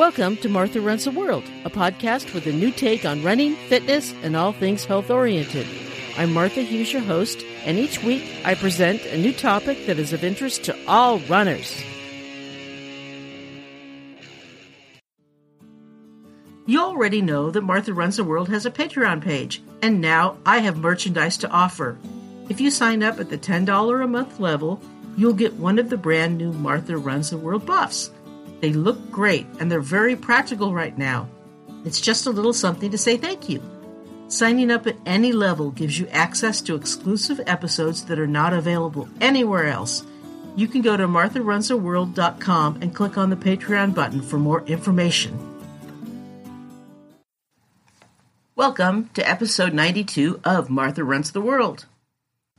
Welcome to Martha Runs the World, a podcast with a new take on running, fitness, and all things health oriented. I'm Martha Hughes, your host, and each week I present a new topic that is of interest to all runners. You already know that Martha Runs the World has a Patreon page, and now I have merchandise to offer. If you sign up at the $10 a month level, you'll get one of the brand new Martha Runs the World buffs. They look great and they're very practical right now. It's just a little something to say thank you. Signing up at any level gives you access to exclusive episodes that are not available anywhere else. You can go to martharunstheworld.com and click on the Patreon button for more information. Welcome to episode 92 of Martha Runs the World.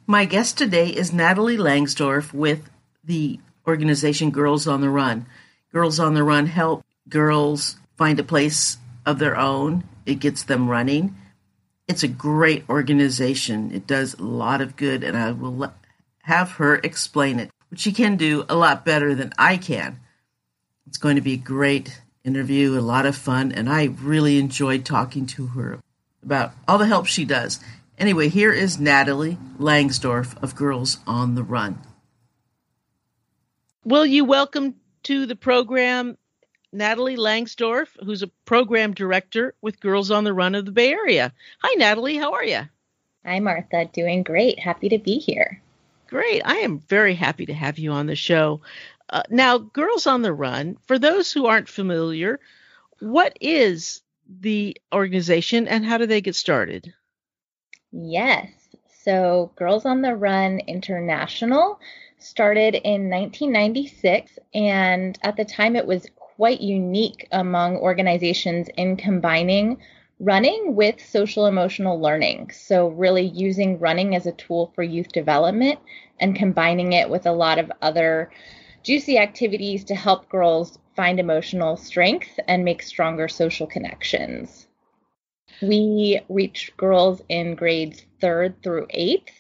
My guest today is Natalie Langsdorf with the organization Girls on the Run. Girls on the Run help girls find a place of their own. It gets them running. It's a great organization. It does a lot of good, and I will have her explain it, which she can do a lot better than I can. It's going to be a great interview, a lot of fun, and I really enjoyed talking to her about all the help she does. Anyway, here is Natalie Langsdorf of Girls on the Run. Will you welcome to the program Natalie Langsdorf, who's a program director with Girls on the Run of the Bay Area. Hi, Natalie. How are you? Hi, Martha. Doing great. Happy to be here. Great. I am very happy to have you on the show. Uh, now, Girls on the Run, for those who aren't familiar, what is the organization and how do they get started? Yes. So, Girls on the Run International started in 1996, and at the time it was quite unique among organizations in combining running with social emotional learning. So, really using running as a tool for youth development and combining it with a lot of other juicy activities to help girls find emotional strength and make stronger social connections. We reach girls in grades third through eighth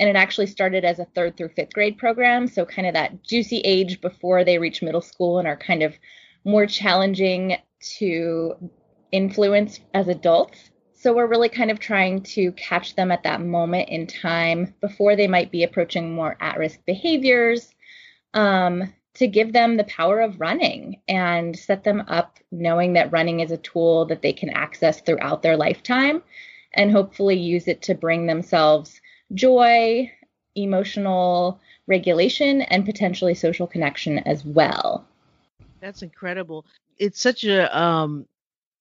and it actually started as a third through fifth grade program. So, kind of that juicy age before they reach middle school and are kind of more challenging to influence as adults. So, we're really kind of trying to catch them at that moment in time before they might be approaching more at risk behaviors um, to give them the power of running and set them up knowing that running is a tool that they can access throughout their lifetime and hopefully use it to bring themselves joy, emotional regulation, and potentially social connection as well. That's incredible. It's such a um,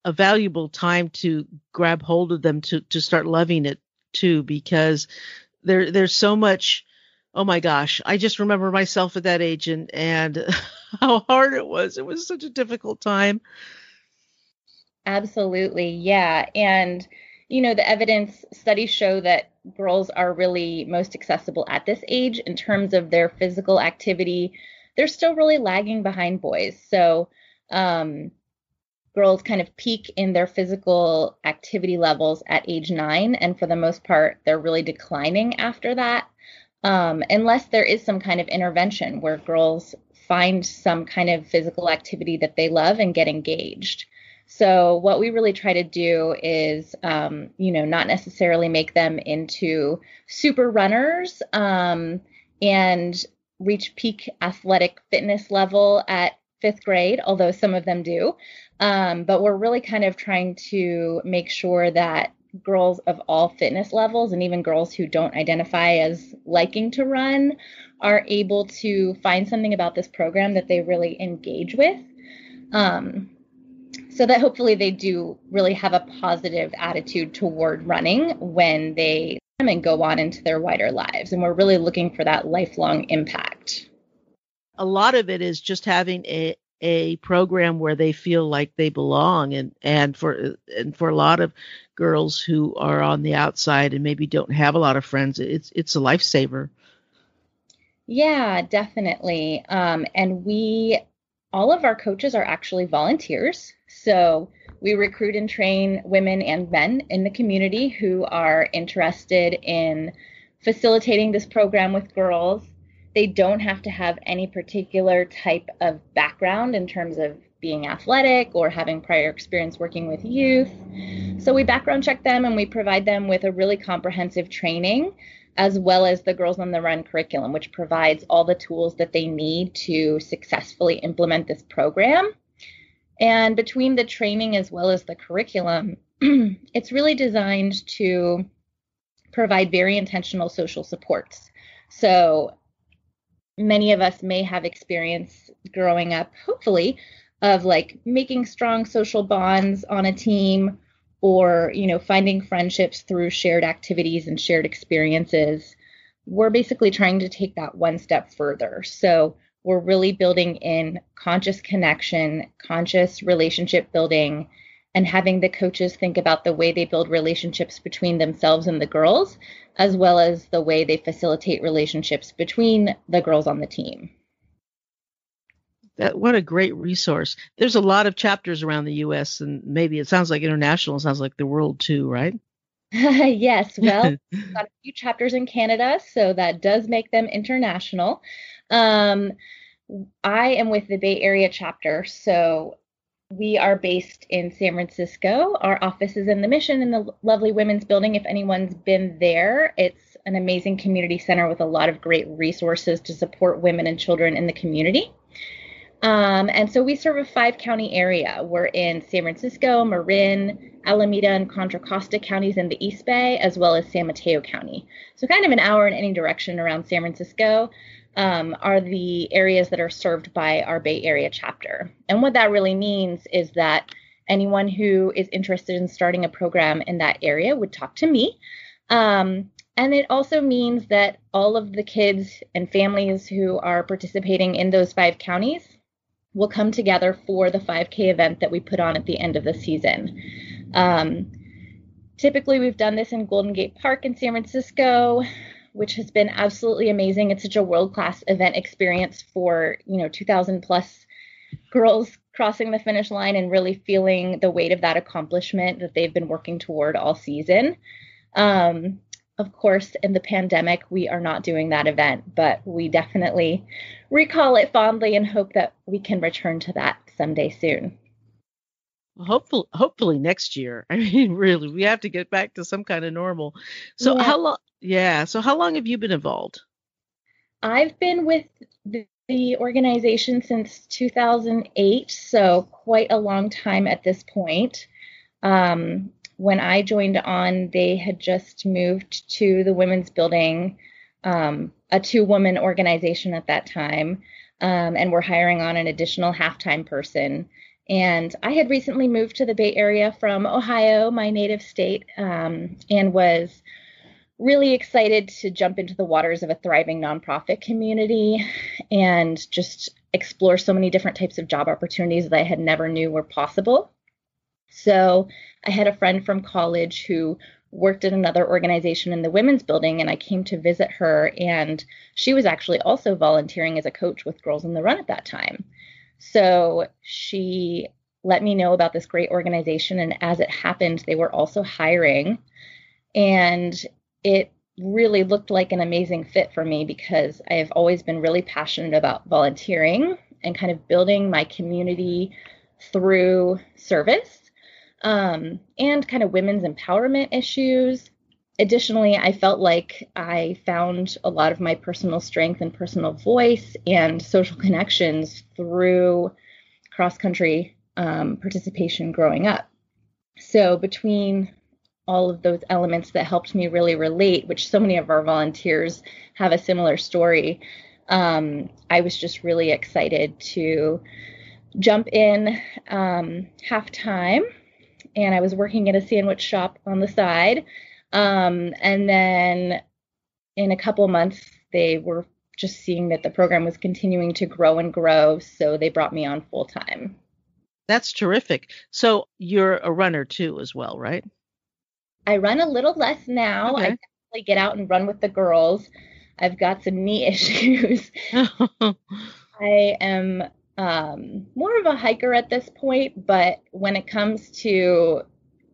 a valuable time to grab hold of them to to start loving it too, because there there's so much. Oh my gosh, I just remember myself at that age and and how hard it was. It was such a difficult time. Absolutely, yeah, and you know, the evidence studies show that girls are really most accessible at this age in terms of their physical activity. They're still really lagging behind boys. So, um, girls kind of peak in their physical activity levels at age nine. And for the most part, they're really declining after that. Um, unless there is some kind of intervention where girls find some kind of physical activity that they love and get engaged. So what we really try to do is, um, you know, not necessarily make them into super runners um, and reach peak athletic fitness level at fifth grade, although some of them do. Um, but we're really kind of trying to make sure that girls of all fitness levels and even girls who don't identify as liking to run are able to find something about this program that they really engage with. Um, so that hopefully they do really have a positive attitude toward running when they come and go on into their wider lives. And we're really looking for that lifelong impact. A lot of it is just having a a program where they feel like they belong and and for and for a lot of girls who are on the outside and maybe don't have a lot of friends it's it's a lifesaver yeah definitely um, and we all of our coaches are actually volunteers so we recruit and train women and men in the community who are interested in facilitating this program with girls. They don't have to have any particular type of background in terms of being athletic or having prior experience working with youth. So we background check them and we provide them with a really comprehensive training as well as the Girls on the Run curriculum, which provides all the tools that they need to successfully implement this program. And between the training as well as the curriculum, it's really designed to provide very intentional social supports. So many of us may have experience growing up, hopefully, of like making strong social bonds on a team or, you know, finding friendships through shared activities and shared experiences. We're basically trying to take that one step further. So we're really building in conscious connection, conscious relationship building, and having the coaches think about the way they build relationships between themselves and the girls, as well as the way they facilitate relationships between the girls on the team. That, what a great resource. There's a lot of chapters around the US and maybe it sounds like international, it sounds like the world too, right? yes, well, got a few chapters in Canada, so that does make them international. Um, I am with the Bay Area chapter, so we are based in San Francisco. Our office is in the Mission in the lovely Women's Building. If anyone's been there, it's an amazing community center with a lot of great resources to support women and children in the community. Um, and so we serve a five county area. We're in San Francisco, Marin, Alameda, and Contra Costa counties in the East Bay, as well as San Mateo County. So kind of an hour in any direction around San Francisco um, are the areas that are served by our Bay Area chapter. And what that really means is that anyone who is interested in starting a program in that area would talk to me. Um, and it also means that all of the kids and families who are participating in those five counties will come together for the 5K event that we put on at the end of the season. Um, typically, we've done this in Golden Gate Park in San Francisco which has been absolutely amazing. It's such a world class event experience for, you know, 2,000 plus girls crossing the finish line and really feeling the weight of that accomplishment that they've been working toward all season. Um, of course, in the pandemic, we are not doing that event, but we definitely recall it fondly and hope that we can return to that someday soon. Hopefully, hopefully next year. I mean, really, we have to get back to some kind of normal. So, yeah. how long? Yeah. So how long have you been involved? I've been with the, the organization since 2008, so quite a long time at this point. Um, when I joined on, they had just moved to the women's building, um, a two woman organization at that time, um, and we're hiring on an additional half-time person. And I had recently moved to the Bay Area from Ohio, my native state, um, and was really excited to jump into the waters of a thriving nonprofit community and just explore so many different types of job opportunities that I had never knew were possible. So I had a friend from college who worked at another organization in the women's building and I came to visit her and she was actually also volunteering as a coach with Girls in the Run at that time. So she let me know about this great organization and as it happened they were also hiring and it really looked like an amazing fit for me because I have always been really passionate about volunteering and kind of building my community through service um, and kind of women's empowerment issues. Additionally, I felt like I found a lot of my personal strength and personal voice and social connections through cross country um, participation growing up. So, between all of those elements that helped me really relate, which so many of our volunteers have a similar story. Um, I was just really excited to jump in um, half time, and I was working at a sandwich shop on the side. Um, and then in a couple months, they were just seeing that the program was continuing to grow and grow, so they brought me on full time. That's terrific. So you're a runner too, as well, right? I run a little less now. Okay. I definitely get out and run with the girls. I've got some knee issues. I am um, more of a hiker at this point, but when it comes to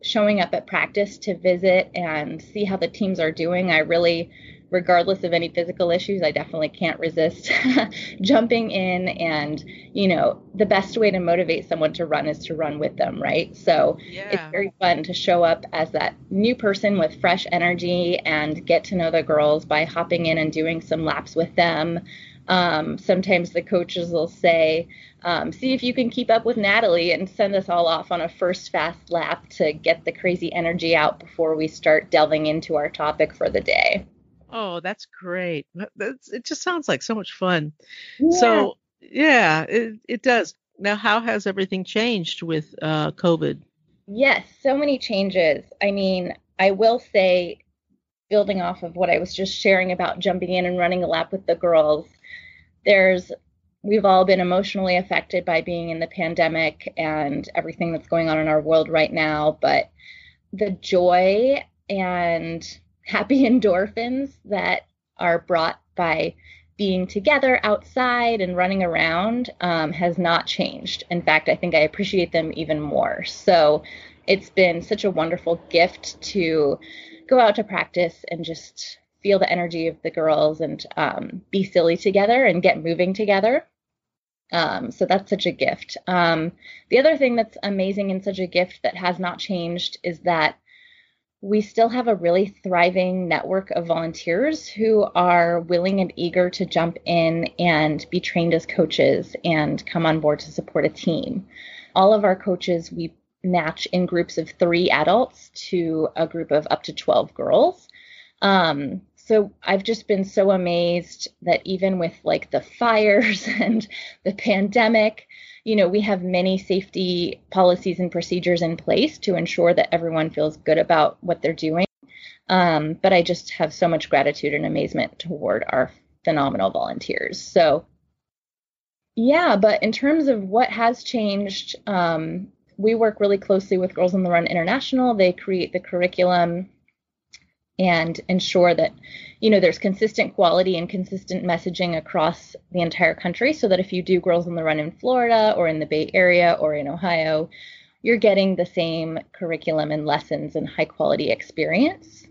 showing up at practice to visit and see how the teams are doing, I really regardless of any physical issues, I definitely can't resist jumping in. And, you know, the best way to motivate someone to run is to run with them, right? So yeah. it's very fun to show up as that new person with fresh energy and get to know the girls by hopping in and doing some laps with them. Um, sometimes the coaches will say, um, see if you can keep up with Natalie and send us all off on a first fast lap to get the crazy energy out before we start delving into our topic for the day. Oh, that's great. That's, it just sounds like so much fun. Yeah. So, yeah, it, it does. Now, how has everything changed with uh, COVID? Yes, so many changes. I mean, I will say, building off of what I was just sharing about jumping in and running a lap with the girls, there's we've all been emotionally affected by being in the pandemic and everything that's going on in our world right now, but the joy and happy endorphins that are brought by being together outside and running around um, has not changed. In fact, I think I appreciate them even more. So it's been such a wonderful gift to go out to practice and just feel the energy of the girls and um, be silly together and get moving together. Um, so that's such a gift. Um, the other thing that's amazing and such a gift that has not changed is that we still have a really thriving network of volunteers who are willing and eager to jump in and be trained as coaches and come on board to support a team. All of our coaches, we match in groups of three adults to a group of up to 12 girls. Um, so I've just been so amazed that even with like the fires and the pandemic, you know, we have many safety policies and procedures in place to ensure that everyone feels good about what they're doing. Um, but I just have so much gratitude and amazement toward our phenomenal volunteers. So, yeah, but in terms of what has changed, um, we work really closely with Girls on the Run International. They create the curriculum and ensure that you know there's consistent quality and consistent messaging across the entire country so that if you do girls on the run in Florida or in the Bay Area or in Ohio you're getting the same curriculum and lessons and high quality experience.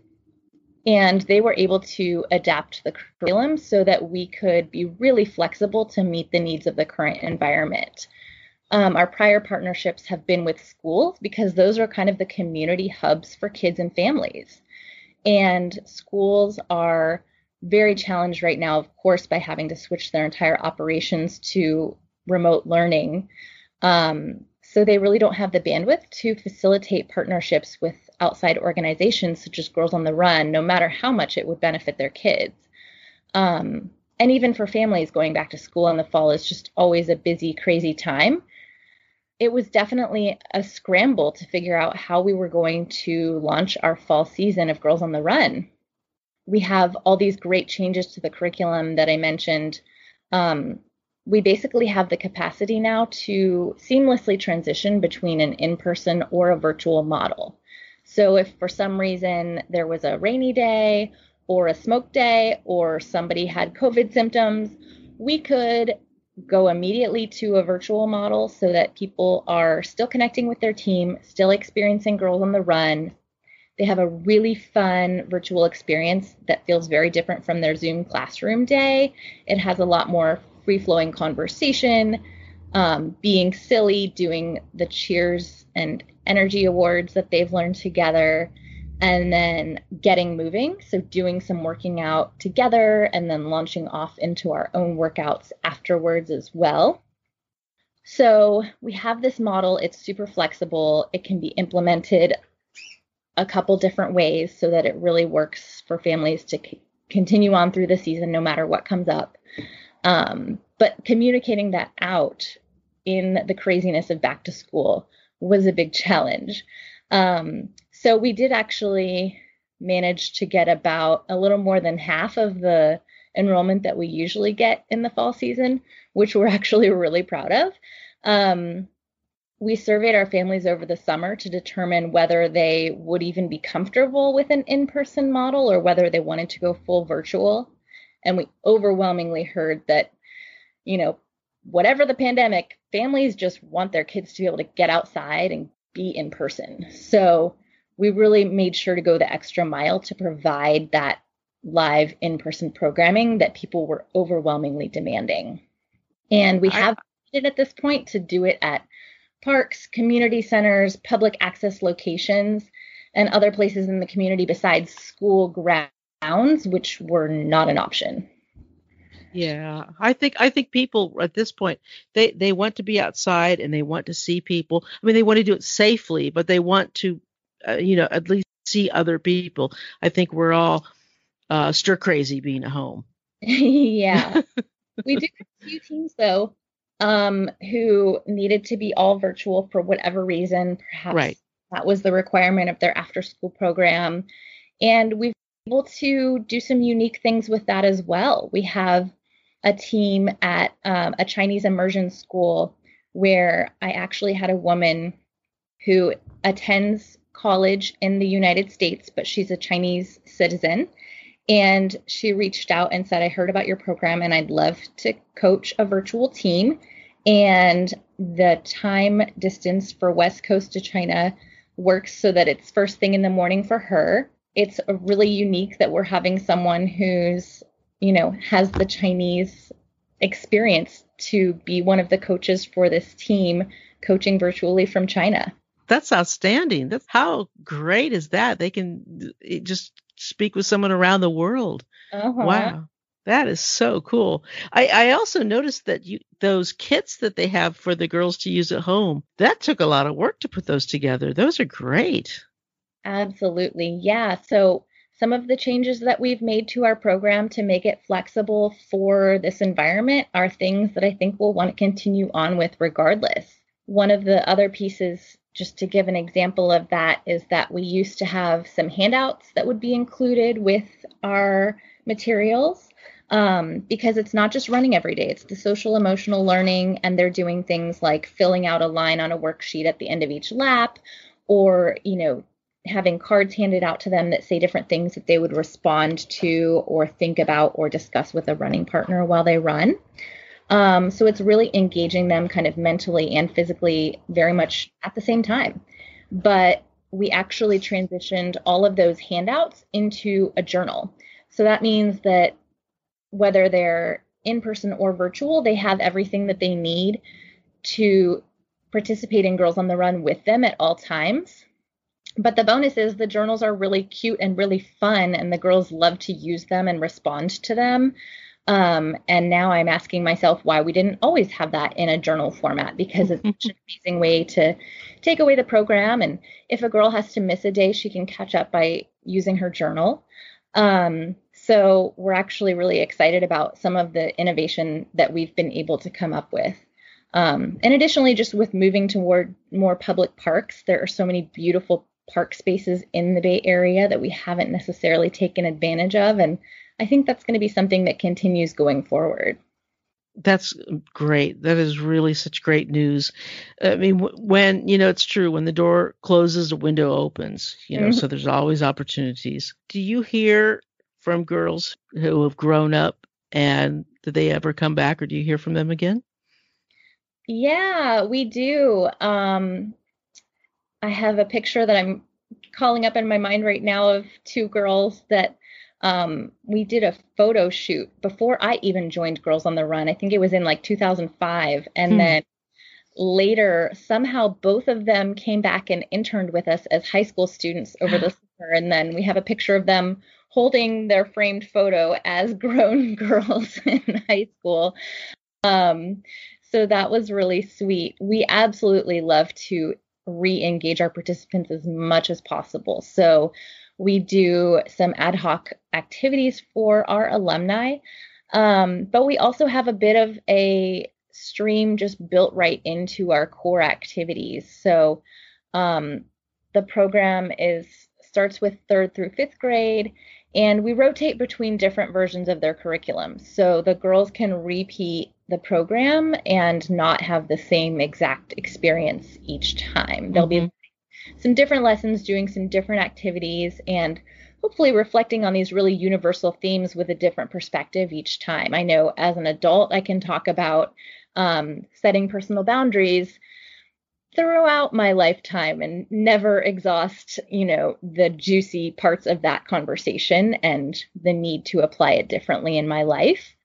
And they were able to adapt the curriculum so that we could be really flexible to meet the needs of the current environment. Um, our prior partnerships have been with schools because those are kind of the community hubs for kids and families and schools are very challenged right now, of course, by having to switch their entire operations to remote learning. Um, so they really don't have the bandwidth to facilitate partnerships with outside organizations such as Girls on the Run, no matter how much it would benefit their kids. Um, and even for families going back to school in the fall is just always a busy, crazy time it was definitely a scramble to figure out how we were going to launch our fall season of Girls on the Run. We have all these great changes to the curriculum that I mentioned. Um, we basically have the capacity now to seamlessly transition between an in person or a virtual model. So, if for some reason there was a rainy day or a smoke day or somebody had COVID symptoms, we could go immediately to a virtual model so that people are still connecting with their team, still experiencing Girls on the Run. They have a really fun virtual experience that feels very different from their Zoom classroom day. It has a lot more free flowing conversation, um, being silly, doing the cheers and energy awards that they've learned together and then getting moving. So, doing some working out together and then launching off into our own workouts afterwards as well. So, we have this model, it's super flexible, it can be implemented a couple different ways so that it really works for families to c- continue on through the season no matter what comes up. Um, but communicating that out in the craziness of back to school was a big challenge. Um, so we did actually manage to get about a little more than half of the enrollment that we usually get in the fall season, which we're actually really proud of. Um, we surveyed our families over the summer to determine whether they would even be comfortable with an in person model or whether they wanted to go full virtual. And we overwhelmingly heard that, you know, whatever the pandemic, families just want their kids to be able to get outside and be in person. So we really made sure to go the extra mile to provide that live in person programming that people were overwhelmingly demanding. And we have it at this point to do it at parks, community centers, public access locations, and other places in the community besides school grounds, which were not an option. Yeah, I think I think people at this point they they want to be outside and they want to see people. I mean, they want to do it safely, but they want to, uh, you know, at least see other people. I think we're all uh, stir crazy being at home. yeah, we do have a few teams though um, who needed to be all virtual for whatever reason. Perhaps right. that was the requirement of their after school program, and we've been able to do some unique things with that as well. We have a team at um, a Chinese immersion school where I actually had a woman who attends college in the United States, but she's a Chinese citizen. And she reached out and said, I heard about your program and I'd love to coach a virtual team. And the time distance for West Coast to China works so that it's first thing in the morning for her. It's really unique that we're having someone who's you know, has the Chinese experience to be one of the coaches for this team coaching virtually from China. That's outstanding. That's how great is that? They can just speak with someone around the world. Uh-huh. Wow. That is so cool. I, I also noticed that you those kits that they have for the girls to use at home, that took a lot of work to put those together. Those are great. Absolutely. Yeah. So some of the changes that we've made to our program to make it flexible for this environment are things that I think we'll want to continue on with regardless. One of the other pieces, just to give an example of that, is that we used to have some handouts that would be included with our materials um, because it's not just running every day, it's the social emotional learning, and they're doing things like filling out a line on a worksheet at the end of each lap or, you know, having cards handed out to them that say different things that they would respond to or think about or discuss with a running partner while they run. Um, so it's really engaging them kind of mentally and physically very much at the same time. But we actually transitioned all of those handouts into a journal. So that means that whether they're in person or virtual, they have everything that they need to participate in Girls on the Run with them at all times but the bonus is the journals are really cute and really fun, and the girls love to use them and respond to them. Um, and now I'm asking myself why we didn't always have that in a journal format because it's such an amazing way to take away the program. And if a girl has to miss a day, she can catch up by using her journal. Um, so we're actually really excited about some of the innovation that we've been able to come up with. Um, and additionally, just with moving toward more public parks, there are so many beautiful park spaces in the Bay Area that we haven't necessarily taken advantage of. And I think that's going to be something that continues going forward. That's great. That is really such great news. I mean, when, you know, it's true, when the door closes, the window opens, you know, mm-hmm. so there's always opportunities. Do you hear from girls who have grown up and did they ever come back or do you hear from them again? Yeah, we do. Um, I have a picture that I'm calling up in my mind right now of two girls that um, we did a photo shoot before I even joined Girls on the Run. I think it was in like 2005. And hmm. then later, somehow both of them came back and interned with us as high school students over the summer. And then we have a picture of them holding their framed photo as grown girls in high school. Um, so that was really sweet. We absolutely love to re-engage our participants as much as possible. So we do some ad hoc activities for our alumni, um, but we also have a bit of a stream just built right into our core activities. So um, the program is starts with third through fifth grade and we rotate between different versions of their curriculum so the girls can repeat the program and not have the same exact experience each time. There'll mm-hmm. be some different lessons doing some different activities and hopefully reflecting on these really universal themes with a different perspective each time. I know as an adult, I can talk about um, setting personal boundaries throughout my lifetime and never exhaust, you know, the juicy parts of that conversation and the need to apply it differently in my life.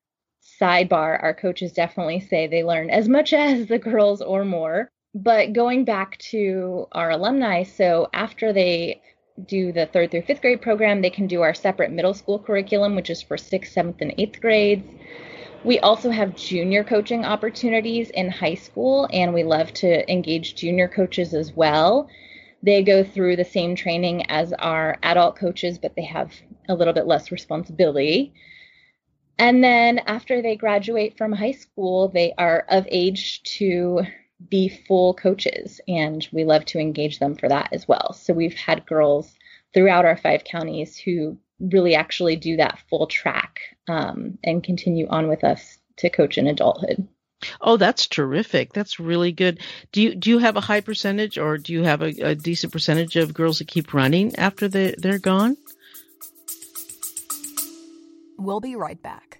Sidebar, our coaches definitely say they learn as much as the girls or more. But going back to our alumni, so after they do the third through fifth grade program, they can do our separate middle school curriculum, which is for sixth, seventh, and eighth grades. We also have junior coaching opportunities in high school, and we love to engage junior coaches as well. They go through the same training as our adult coaches, but they have a little bit less responsibility. And then after they graduate from high school, they are of age to be full coaches, and we love to engage them for that as well. So we've had girls throughout our five counties who really actually do that full track um, and continue on with us to coach in adulthood. Oh, that's terrific. That's really good. Do you do you have a high percentage, or do you have a, a decent percentage of girls that keep running after they they're gone? We'll be right back.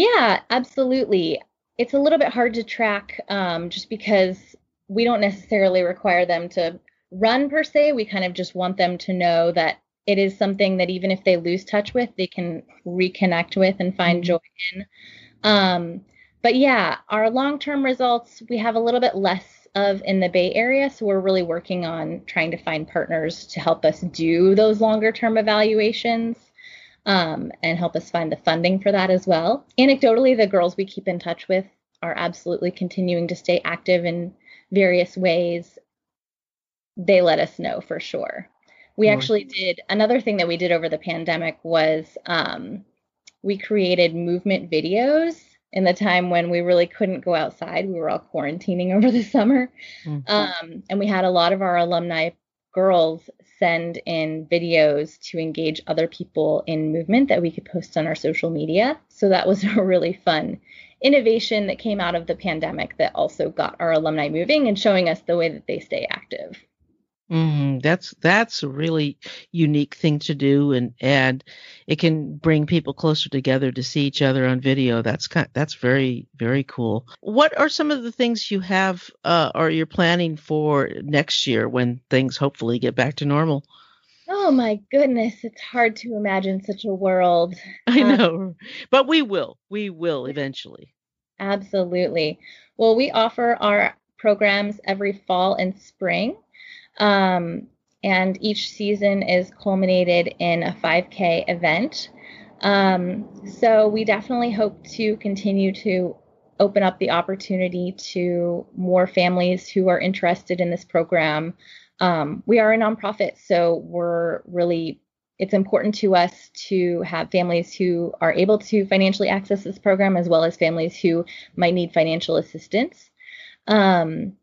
Yeah, absolutely. It's a little bit hard to track um, just because we don't necessarily require them to run per se. We kind of just want them to know that it is something that even if they lose touch with, they can reconnect with and find mm-hmm. joy in. Um, but yeah, our long term results, we have a little bit less of in the Bay Area. So we're really working on trying to find partners to help us do those longer term evaluations um, and help us find the funding for that as well. Anecdotally, the girls we keep in touch with are absolutely continuing to stay active in various ways. They let us know for sure. We actually did another thing that we did over the pandemic was um, we created movement videos in the time when we really couldn't go outside. We were all quarantining over the summer. Mm-hmm. Um, and we had a lot of our alumni girls send in videos to engage other people in movement that we could post on our social media. So that was a really fun innovation that came out of the pandemic that also got our alumni moving and showing us the way that they stay active. Mm-hmm. That's that's a really unique thing to do, and and it can bring people closer together to see each other on video. That's kind that's very very cool. What are some of the things you have uh, or you're planning for next year when things hopefully get back to normal? Oh my goodness, it's hard to imagine such a world. I uh, know, but we will. We will eventually. Absolutely. Well, we offer our programs every fall and spring. Um, and each season is culminated in a 5K event. Um, so we definitely hope to continue to open up the opportunity to more families who are interested in this program. Um, we are a nonprofit, so we're really it's important to us to have families who are able to financially access this program as well as families who might need financial assistance. Um,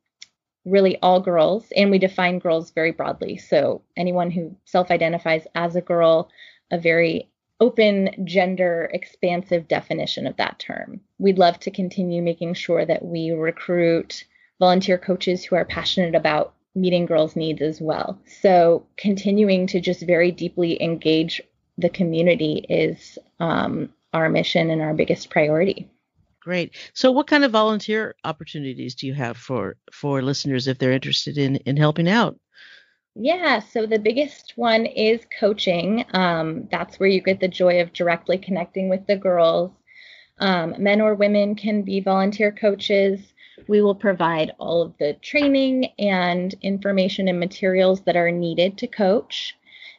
really all girls, and we define girls very broadly. So anyone who self identifies as a girl, a very open, gender expansive definition of that term. We'd love to continue making sure that we recruit volunteer coaches who are passionate about meeting girls' needs as well. So continuing to just very deeply engage the community is um, our mission and our biggest priority. Great. So, what kind of volunteer opportunities do you have for for listeners if they're interested in in helping out? Yeah, so the biggest one is coaching. Um, that's where you get the joy of directly connecting with the girls. Um, men or women can be volunteer coaches. We will provide all of the training and information and materials that are needed to coach.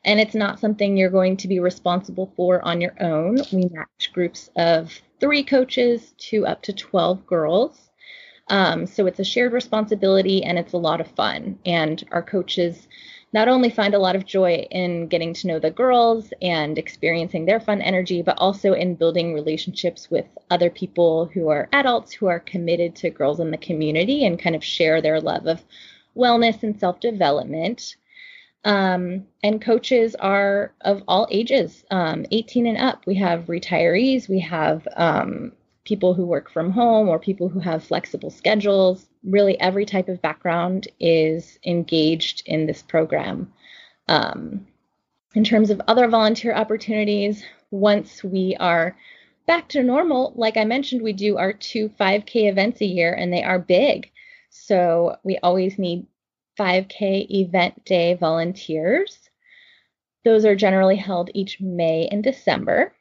And it's not something you're going to be responsible for on your own. We match groups of three coaches to up to 12 girls. Um, so it's a shared responsibility and it's a lot of fun. And our coaches not only find a lot of joy in getting to know the girls and experiencing their fun energy, but also in building relationships with other people who are adults who are committed to girls in the community and kind of share their love of wellness and self development. Um, and coaches are of all ages, um, 18 and up. We have retirees, we have um, people who work from home or people who have flexible schedules. Really, every type of background is engaged in this program. Um, in terms of other volunteer opportunities, once we are back to normal, like I mentioned, we do our two 5K events a year and they are big. So we always need 5K event day volunteers. Those are generally held each May and December.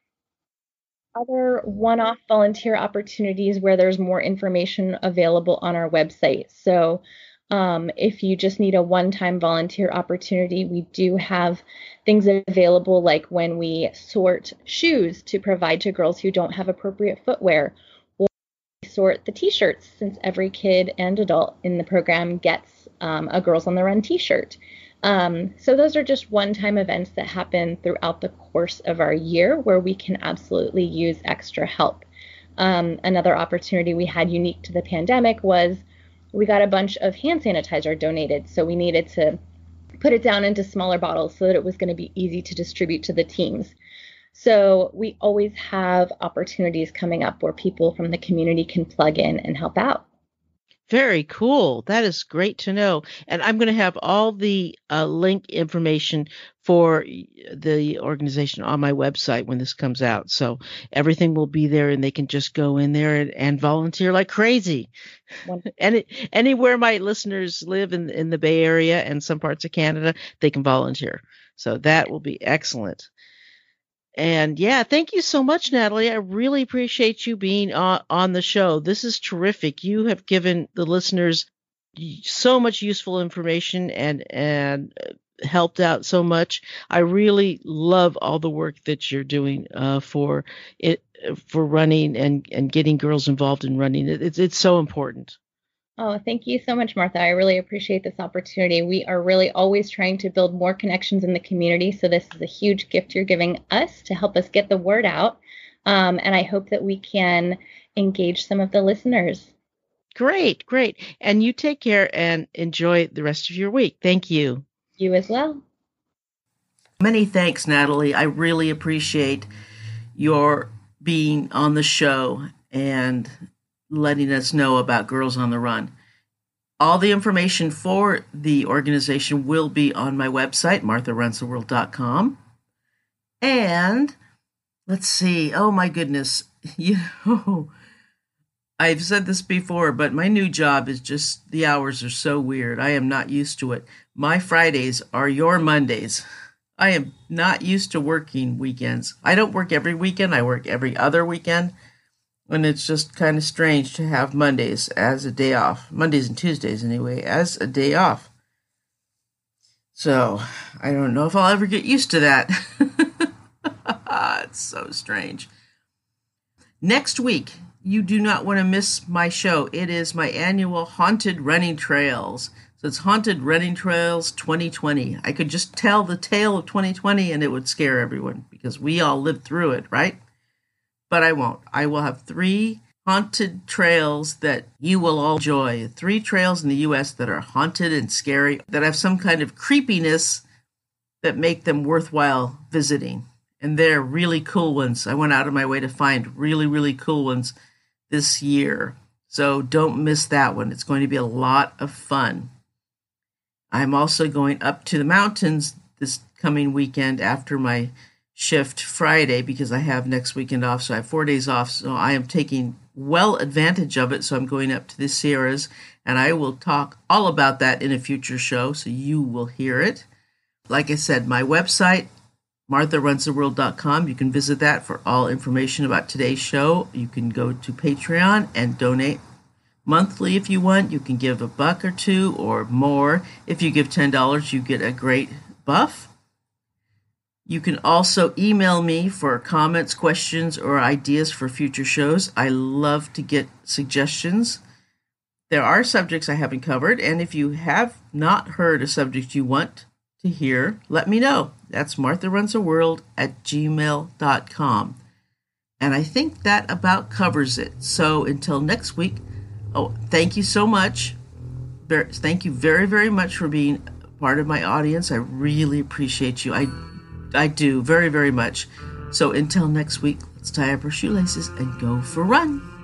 Other one off volunteer opportunities where there's more information available on our website. So, um, if you just need a one time volunteer opportunity, we do have things available like when we sort shoes to provide to girls who don't have appropriate footwear, or sort the t shirts, since every kid and adult in the program gets um, a Girls on the Run t shirt. Um, so those are just one-time events that happen throughout the course of our year where we can absolutely use extra help. Um, another opportunity we had unique to the pandemic was we got a bunch of hand sanitizer donated, so we needed to put it down into smaller bottles so that it was going to be easy to distribute to the teams. So we always have opportunities coming up where people from the community can plug in and help out. Very cool. That is great to know. And I'm going to have all the uh, link information for the organization on my website when this comes out. So everything will be there and they can just go in there and, and volunteer like crazy. Any, anywhere my listeners live in, in the Bay Area and some parts of Canada, they can volunteer. So that will be excellent. And yeah, thank you so much, Natalie. I really appreciate you being on, the show. This is terrific. You have given the listeners so much useful information and and uh, helped out so much. I really love all the work that you're doing uh, for it for running and and getting girls involved in running. It, it's it's so important. Oh, thank you so much, Martha. I really appreciate this opportunity. We are really always trying to build more connections in the community. So, this is a huge gift you're giving us to help us get the word out. Um, and I hope that we can engage some of the listeners. Great, great. And you take care and enjoy the rest of your week. Thank you. You as well. Many thanks, Natalie. I really appreciate your being on the show and letting us know about Girls on the Run. All the information for the organization will be on my website, martharunstheworld.com. And let's see. Oh my goodness. You know, I've said this before, but my new job is just the hours are so weird. I am not used to it. My Fridays are your Mondays. I am not used to working weekends. I don't work every weekend, I work every other weekend. And it's just kind of strange to have Mondays as a day off. Mondays and Tuesdays, anyway, as a day off. So, I don't know if I'll ever get used to that. it's so strange. Next week, you do not want to miss my show. It is my annual Haunted Running Trails. So it's Haunted Running Trails 2020. I could just tell the tale of 2020 and it would scare everyone because we all lived through it, right? But I won't. I will have three haunted trails that you will all enjoy. Three trails in the US that are haunted and scary, that have some kind of creepiness that make them worthwhile visiting. And they're really cool ones. I went out of my way to find really, really cool ones this year. So don't miss that one. It's going to be a lot of fun. I'm also going up to the mountains this coming weekend after my shift Friday because I have next weekend off. So I have four days off. So I am taking well advantage of it. So I'm going up to the Sierras and I will talk all about that in a future show. So you will hear it. Like I said, my website, martharunstheworld.com. You can visit that for all information about today's show. You can go to Patreon and donate monthly if you want. You can give a buck or two or more. If you give $10, you get a great buff. You can also email me for comments, questions, or ideas for future shows. I love to get suggestions. There are subjects I haven't covered, and if you have not heard a subject you want to hear, let me know. That's Martha Runs a World at gmail.com. And I think that about covers it. So until next week, oh, thank you so much. Thank you very, very much for being part of my audience. I really appreciate you. I, I do very, very much. So until next week, let's tie up our shoelaces and go for a run.